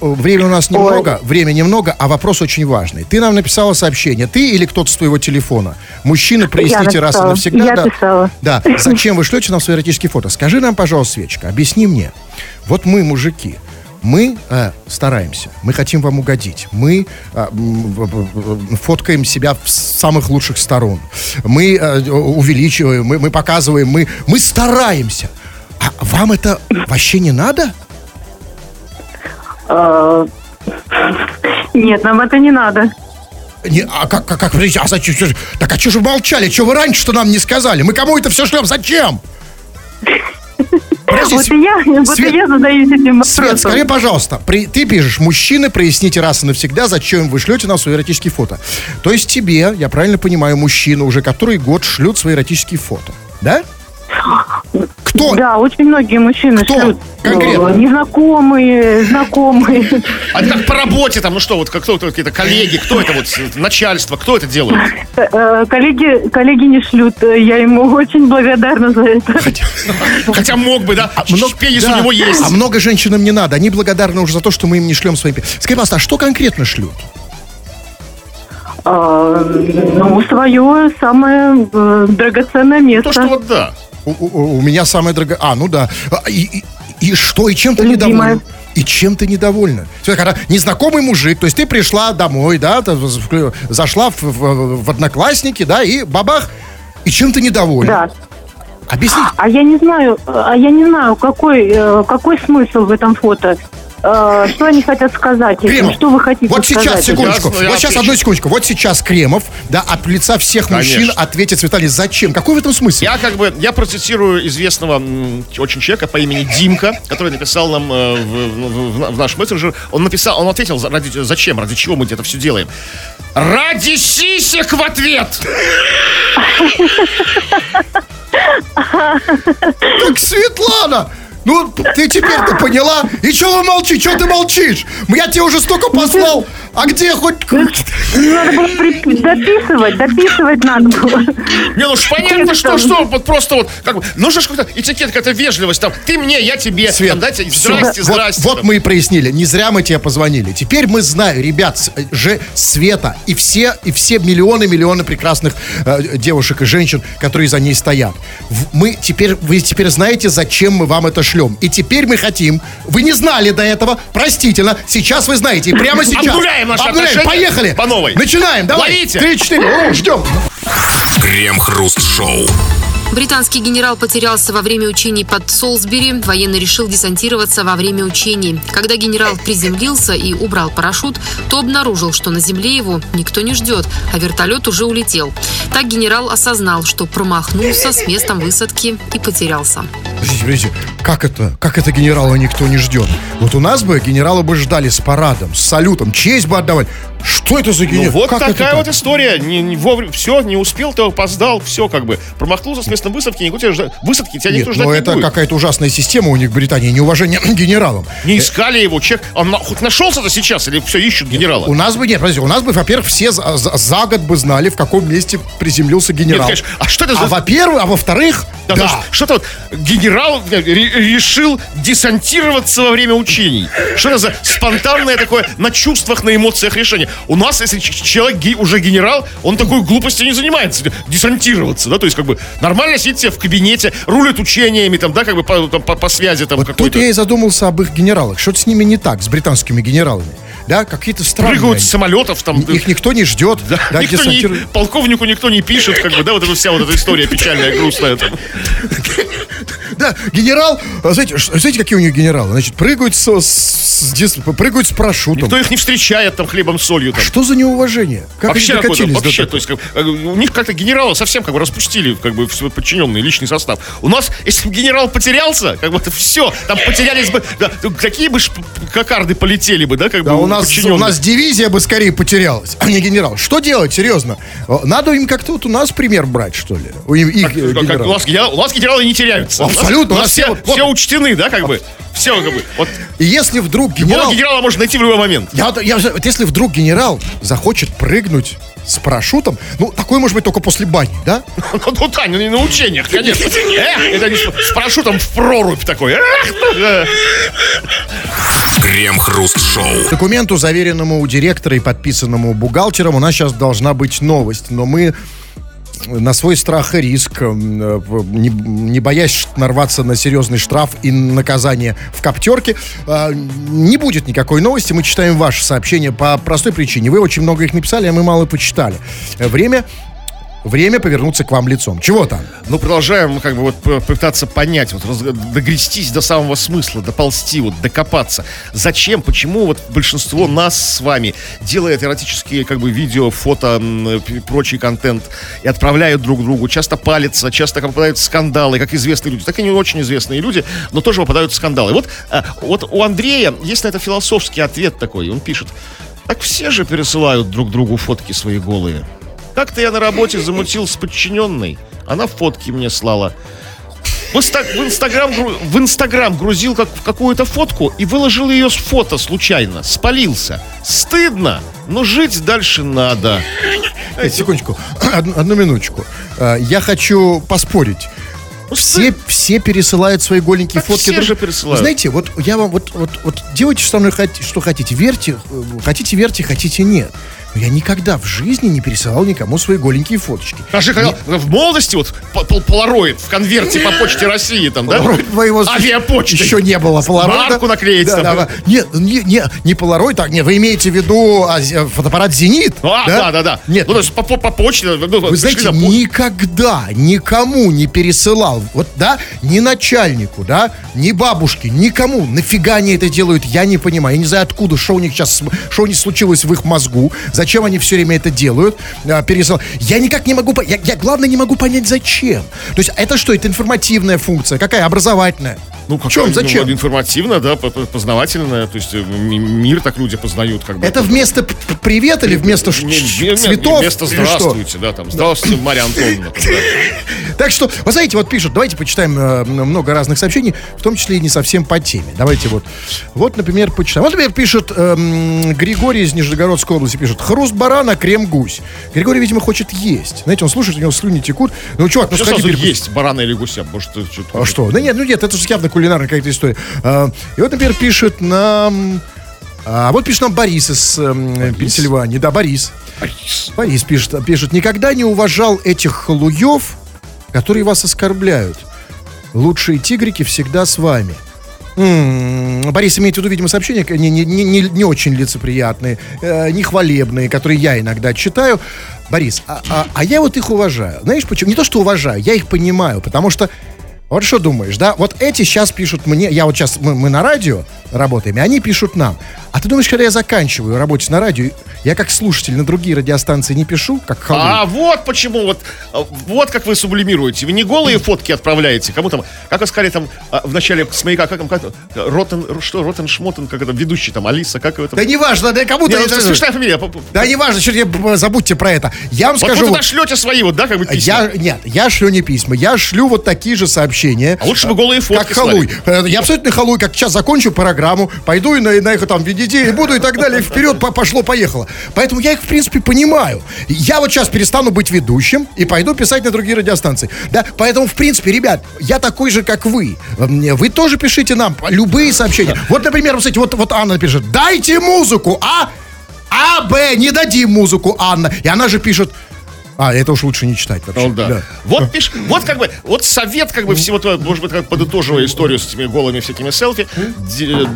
Времени у нас немного, время немного, а вопрос очень важный. Ты нам написала сообщение, ты или кто-то с твоего телефона? Мужчина, проясните раз и навсегда. Я да, писала. Да, зачем вы шлете нам свои эротические фото? Скажи нам, пожалуйста, Светочка, объясни мне. Вот мы, мужики, мы э, стараемся, мы хотим вам угодить, мы э, в- в- в- фоткаем себя с самых лучших сторон, мы э, увеличиваем, мы, мы показываем, мы, мы стараемся. А вам это вообще не надо? Нет, нам это не надо. Не, а как, как, как, а зачем? так а что же вы молчали? Что вы раньше-то нам не сказали? Мы кому это все шлем? Зачем? Подожди, Вот и я, [laughs] вот Свет- и я задаюсь этим Свет, скажи, пожалуйста, при- ты пишешь, мужчины, проясните раз и навсегда, зачем вы шлете нам свои эротические фото. То есть тебе, я правильно понимаю, мужчина уже который год шлют свои эротические фото, да? Кто? Да, очень многие мужчины Кто? шлют. Конкретно? э, Незнакомые, знакомые. А это как по работе там, ну что, вот как кто кто какие-то коллеги, кто это вот, э, начальство, кто это делает? Э, Коллеги, коллеги не шлют. э, Я ему очень благодарна за это. Хотя мог бы, да? Много- Пенис да. у него есть. А много женщинам не надо. Они благодарны уже за то, что мы им не шлем свои... пи- Скажи, пожалуйста, а что конкретно шлют? А, Ну, свое самое э, драгоценное место. То, что вот да. У, у- у меня самое дорогое... А, ну да. А, И, и- и что? И чем ты недовольна? И чем ты недовольна? Когда незнакомый мужик, то есть ты пришла домой, да, зашла в, в- в одноклассники, да, и бабах, и чем ты недовольна? Да. Объясни. А я не знаю, а я не знаю, какой, э, какой смысл в этом фото. Э, Что они хотят сказать? этим? Кремов, Что вы хотите вот сейчас, сказать? секундочку, Я- я вот сейчас отвечу. одну секундочку, вот сейчас Кремов, да, от лица всех мужчин Конечно. ответит Светлане, зачем? Какой в этом смысл? Я как бы, я процитирую известного м, очень человека по имени Димка, который написал нам э, в, в- в наш мессенджер. Он написал, он ответил, за- ради, зачем, ради чего мы это все делаем. Ради сисек в ответ! Так, Светлана, ну, ты теперь-то поняла? И что вы молчите? Что ты молчишь? Я тебе уже столько послал. А где хоть... Надо было при- дописывать, дописывать надо было. Не, ну ж понятно, что, что, вот просто вот, как бы, нужно же как-то, этикет, какая-то вежливость, там, ты мне, я тебе, Свет, там, дайте, здрасте, Вот- здрасте. Вот, там. мы и прояснили. Не зря мы тебе позвонили. Теперь мы знаем, ребят, же Света и все, и все миллионы-миллионы прекрасных э, девушек и женщин, которые за ней стоят. Мы теперь, вы теперь знаете, зачем мы вам это шлем. И теперь мы хотим, вы не знали до этого, простительно, сейчас вы знаете, и прямо [laughs] сейчас. Обнуляем наши Обнуляем. отношения Поехали. по новой. Начинаем, давай. Ловите. Три, четыре, О, ждем. Крем-хруст-шоу. Британский генерал потерялся во время учений под Солсбери. Военный решил десантироваться во время учений. Когда генерал приземлился и убрал парашют, то обнаружил, что на земле его никто не ждет, а вертолет уже улетел. Так генерал осознал, что промахнулся с местом высадки и потерялся. Подождите, подождите, как это? Как это генерала никто не ждет? Вот у нас бы генерала бы ждали с парадом, с салютом, честь бы отдавать. Что это за Ну генерал? вот Как это такая так? вот история. Не, не вовремя, все, не успел, то опоздал, все как бы. Промахнулся с местом высадки, никто тебя ждать, высадки тебя Нет, никто ждать ну не это будет. какая-то ужасная система у них в Британии, неуважение к генералам. Не искали его, человек, он на- хоть нашелся-то сейчас, или все ищут генерала? У нас бы, нет, подожди, у нас бы, во-первых, все за, за- за год бы знали, в каком месте приземлился генерал. конечно. А что это А за- во-первых, а во-вторых, Да, да, Что-то вот генерал э, решил десантироваться во время учений. Что это за спонтанное такое на чувствах, на эмоциях решение? У нас, если человек уже генерал, он такой глупостью не занимается, десантироваться, да, то есть как бы нормально сидит себе в кабинете, рулит учениями, там, да, как бы по, там, по- по связи там вот тут какой-то. я и задумался об их генералах. Что-то с ними не так, с британскими генералами. Да, какие-то странные. Прыгают с самолетов, там, Их никто не ждет. да, да, никто не, десантируют. полковнику никто не пишет, как бы, да, вот эта вся вот эта история печальная, грустная. Там. Да, генерал, знаете, знаете, какие у них генералы? Значит, прыгают с, с- с прыгают с парашютом. Кто их не встречает там хлебом, солью, там. Что за неуважение? Как вообще они докатились до вообще, такого? то есть, как, э, у них как-то генералы совсем как бы распустили, как бы, подчиненный личный состав. У нас, если бы генерал потерялся, как бы все, там потерялись бы, да, какие бы шп- кокарды полетели бы, да, как Да, бы у нас, у нас дивизия бы скорее потерялась, а не генерал. Что делать, серьезно? О, Надо им как-то вот у нас пример брать, что ли? У их, э, Как- как- у, генералов. нас, генерал- у нас генералы не теряются. Абсолютно, У нас, все, вот- все учтены, да, как бы. Все, как бы. Вот И если вдруг генерал... генерал... генерала можно найти в любой момент. Я, вот- я, вот если вдруг генерал захочет прыгнуть с парашютом, ну, такое может быть только после бани, да? Ну, ну, Тань, ну, не на учениях, конечно. Эх, это не с с парашютом в прорубь такой. Эх, ну, да. Крем-хруст-шоу. Документу, заверенному у директора и подписанному бухгалтером, у нас сейчас должна быть новость, но мы на свой страх и риск, м, э, не, не боясь нарваться на серьезный штраф и наказание в коптерке, э, не будет никакой новости. Мы читаем ваши сообщения по простой причине. Вы очень много их написали, а мы мало почитали. Время время повернуться к вам лицом. Чего там? Ну, продолжаем, как бы, вот пытаться понять, вот, раз- догрестись до самого смысла, доползти, вот, докопаться. Зачем, почему вот большинство нас с вами делает эротические, как бы, видео, фото, прочий контент и отправляют друг другу, часто палятся, часто попадают в скандалы, как известные люди, так и не очень известные люди, но тоже попадают в скандалы. Вот, а, вот у Андрея есть на это философский ответ такой, он пишет, так все же пересылают друг другу фотки свои голые. Как-то я на работе замутил с подчиненной. Она фотки мне слала. В, инста- в Инстаграм, в Инстаграм грузил как, какую-то фотку и выложил ее с фото случайно. Спалился. Стыдно, но жить дальше надо. Э, Секундочку, [clears throat] одну, одну минуточку. Э, Я хочу поспорить. Ну, Все, все пересылают свои голенькие Так фотки. все друг- же пересылают. Знаете, вот я вам вот, вот, вот делайте со мной что хотите. Верьте, э, хотите верьте, хотите нет. Но я никогда в жизни не пересылал никому свои голенькие фоточки. Даже когда в молодости, вот по- пол- полароид в конверте по почте России, там, да? Полароид моего Авиапочты. Еще не было полароида. Марку наклеить Да, там. да, да. Нет, не, не, не полароид, так, не, вы имеете в виду а, фотоаппарат «Зенит»? А, да, да, да. Нет, Ну, то есть по, по- по почте. ну, Вы знаете, на никогда никому не пересылал, вот, да, ни начальнику, да, ни бабушке, никому. Нафига они это делают, я не понимаю. Я не знаю, откуда, что у них сейчас, что у них случилось в их мозгу, зачем они все время это делают, а, пересыл- Я никак не могу, я, я, главное, не могу понять, зачем. То есть, это что, это информативная функция, какая, образовательная? Ну, в чем, ну, зачем? информативно, да, по- по- познавательно. То есть э, мир так люди познают, как бы. Это вместо привет или вместо Не- не- цветов? Вместо здравствуйте, да, там. Здравствуйте, Марья Антоновна. [laughs] Так что, вы знаете, вот пишут, давайте почитаем э, много разных сообщений, в том числе и не совсем по теме. Давайте вот. Вот, например, почитаем. Вот, например, пишет эм, Григорий из Нижегородской области, пишет, хруст барана, крем гусь. Григорий, видимо, хочет есть. Знаете, он слушает, у него слюни текут. Ну, чувак, ну сходи перекуси. есть барана или гуся? Может, что-то... А что? Да нет, ну нет, это же явно кулинарная какая-то история. А, и вот, например, пишет нам... А вот пишет нам Борис из эм, Пенсильвании. Да, Борис. Борис пишет, пишет, никогда не уважал этих халуев, которые вас оскорбляют. Лучшие тигрики всегда с вами. М, Борис имеет в виду, видимо, сообщения не, не, не- не очень лицеприятные, э, нехвалебные, которые я иногда читаю. Борис, а, а- а я вот их уважаю. Знаешь почему? Не то, что уважаю, я их понимаю, потому что вот что думаешь, да? Вот эти сейчас пишут мне, я вот сейчас, мы, мы на радио работаем, и они пишут нам. А ты думаешь, когда я заканчиваю работать на радио, я как слушатель на другие радиостанции не пишу, как халуй? А вот почему, вот, а, вот как вы сублимируете. Вы не голые фотки отправляете, кому там, как вы сказали там а, в начале с маяка, как там, как, Ротен, что, Ротен Шмотен, как это, ведущий там, Алиса, как его там? Да неважно, да кому-то... Не, это- это смешная фамилия. Да неважно, б- забудьте про это. Я вам Вот скажу... вы вот- туда шлете свои вот, да, как бы письма. Я, нет, я шлю не письма, я шлю вот такие же сообщения. А лучше бы голые фотки Как халуй. Э, Я абсолютно халуй, как сейчас закончу программу, пойду и на, на их там видите, и буду и так далее, вперед по- пошло-поехало. Поэтому я их, в принципе, понимаю. Я вот сейчас перестану быть ведущим и пойду писать на другие радиостанции. Да, поэтому, в принципе, ребят, я такой же, как вы. Вы тоже пишите нам любые сообщения. Вот, например, кстати, вот, вот Анна пишет, дайте музыку, а? А, Б, не дадим музыку, Анна. И она же пишет, а, это уж лучше не читать вообще. Ну, да. Вот пиш, вот как бы, вот совет как бы всего того, может быть, как подытоживая историю с этими голыми всякими селфи,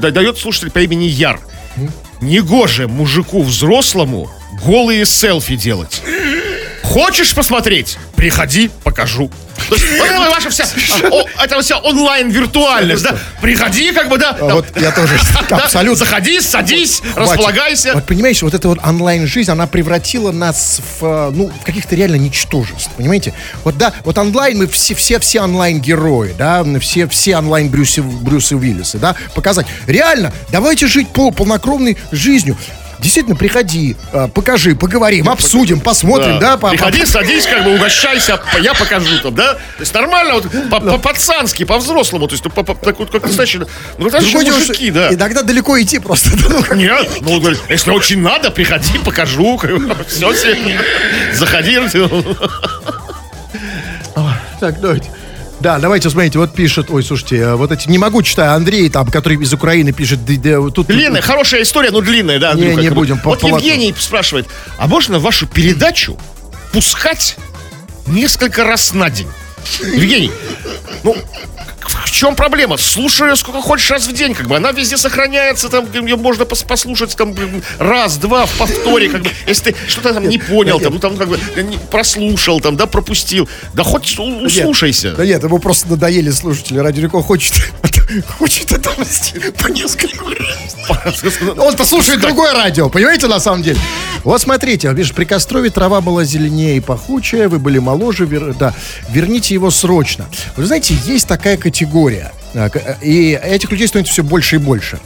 да- дает слушатель по имени Яр. Негоже мужику взрослому голые селфи делать. Хочешь посмотреть? Приходи, покажу. То есть, вот это ваша вся, о, это вся онлайн-виртуальность, да? Приходи, как бы, да. там, А вот я тоже [laughs] да, абсолютно. Заходи, садись, Хватит. располагайся. Вот понимаете, вот эта вот онлайн-жизнь, она превратила нас в, э, ну, в каких-то реально ничтожеств, понимаете? Вот да, вот онлайн мы все, все, все онлайн-герои, да, все, все онлайн Брюсы, Брюсы Уиллисы, да, показать. Реально, давайте жить пол, полнокровной жизнью. Действительно, приходи, э, покажи, поговорим, обсудим, посмотрим, да, по- Приходи, садись, как бы угощайся, я покажу там, да? То есть нормально, вот, по- по-пацански, по-взрослому, то есть ну, так вот, как настоящие, ну, настоящие мужики, да. Иногда далеко идти просто. ну, Нет, ну, если очень надо, приходи, покажу, [laughs] все, заходи. Так, давайте. Да, давайте, смотрите, вот пишет, ой, слушайте, э, вот эти, не могу читать, Андрей там, который из Украины пишет, да, да, тут... Длинная, хорошая история, но длинная, да, Не, Андрюха, не бы. будем, Вот по- Евгений спрашивает, а можно вашу передачу пускать несколько раз на день? Евгений, ну, в чем проблема? Слушай ее сколько хочешь раз в день, как бы. Она везде сохраняется, там ее можно пос- послушать там м, раз, два в повторе, как бы. Если ты что-то там не понял, там, ну там как бы прослушал, там, да, пропустил. Да хоть услушайся. Да нет, ему просто надоели слушатели. Радио Рекорд хочет, [laughs] хочет отомстить по несколько раз. [laughs] Он-то слушает другое радио, понимаете, на самом деле? Вот смотрите, видишь, при Кострове трава была зеленее и пахучая, вы были моложе, вер- да, верните его срочно. Вы знаете, есть такая категория, а, к- и этих людей становится все больше и больше.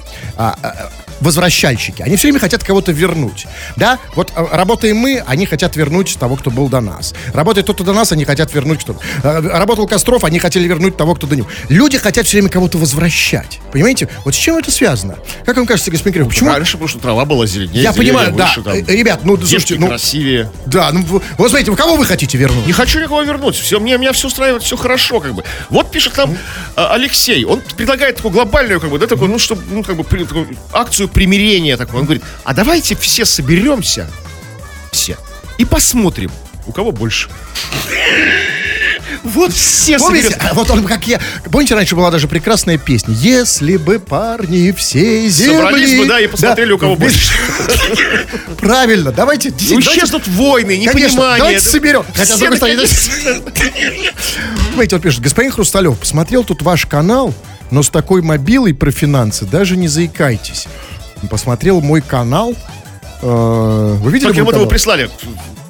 Возвращальщики. Они все время хотят кого-то вернуть. Да? Вот а, работаем мы, они хотят вернуть того, кто был до нас. Работает тот, кто до нас, они хотят вернуть кто-то. А, Работал Костров, они хотели вернуть того, кто до него. Люди хотят все время кого-то возвращать. Понимаете? Вот с чем это связано? Как вам кажется, господин Кирилл, почему? Раньше, потому что трава была зеленее. Я понимаю, да. выше, там, Э, Ребят, ну, слушайте, ну, красивее. да, ну, вот смотрите, кого вы хотите вернуть? Не хочу никого вернуть. Все, мне, меня все устраивает, все хорошо, как бы. Вот пишет там а, Алексей. Он предлагает такую глобальную, как бы, да, такую, ну, чтобы, ну, как бы, такую акцию примирения такую. Он говорит, а давайте все соберемся, все, и посмотрим, у кого больше. Вот все Помните, а вот он как я. Помните, раньше была даже прекрасная песня. Если бы парни всей земли... Собрались бы, да, и посмотрели, у кого вместе- [laughs] Правильно, давайте... Ну, исчезнут войны, непонимание. давайте соберем. Хотя, с Все другой стороны, наконец- [laughs] Понимаете, вот пишет, господин Хрусталев, посмотрел тут ваш канал, но с такой мобилой про финансы даже не заикайтесь. Посмотрел мой канал. э, Вы видели Как вы канал? прислали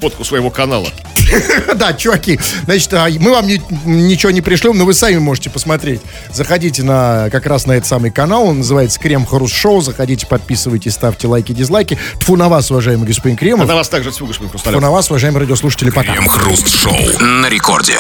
фотку своего канала. [laughs] Да, чуваки, значит, а, мы вам ни- ничего не пришлем, но вы сами можете посмотреть. Заходите на как раз на этот самый канал, он называется Крем Хруст Шоу. Заходите, подписывайтесь, ставьте лайки, дизлайки. Тфу на вас, уважаемый господин А Кремов. на вас также тьфу, господин Тфу на вас, уважаемые радиослушатели, пока. Крем-хруст-шоу на рекорде.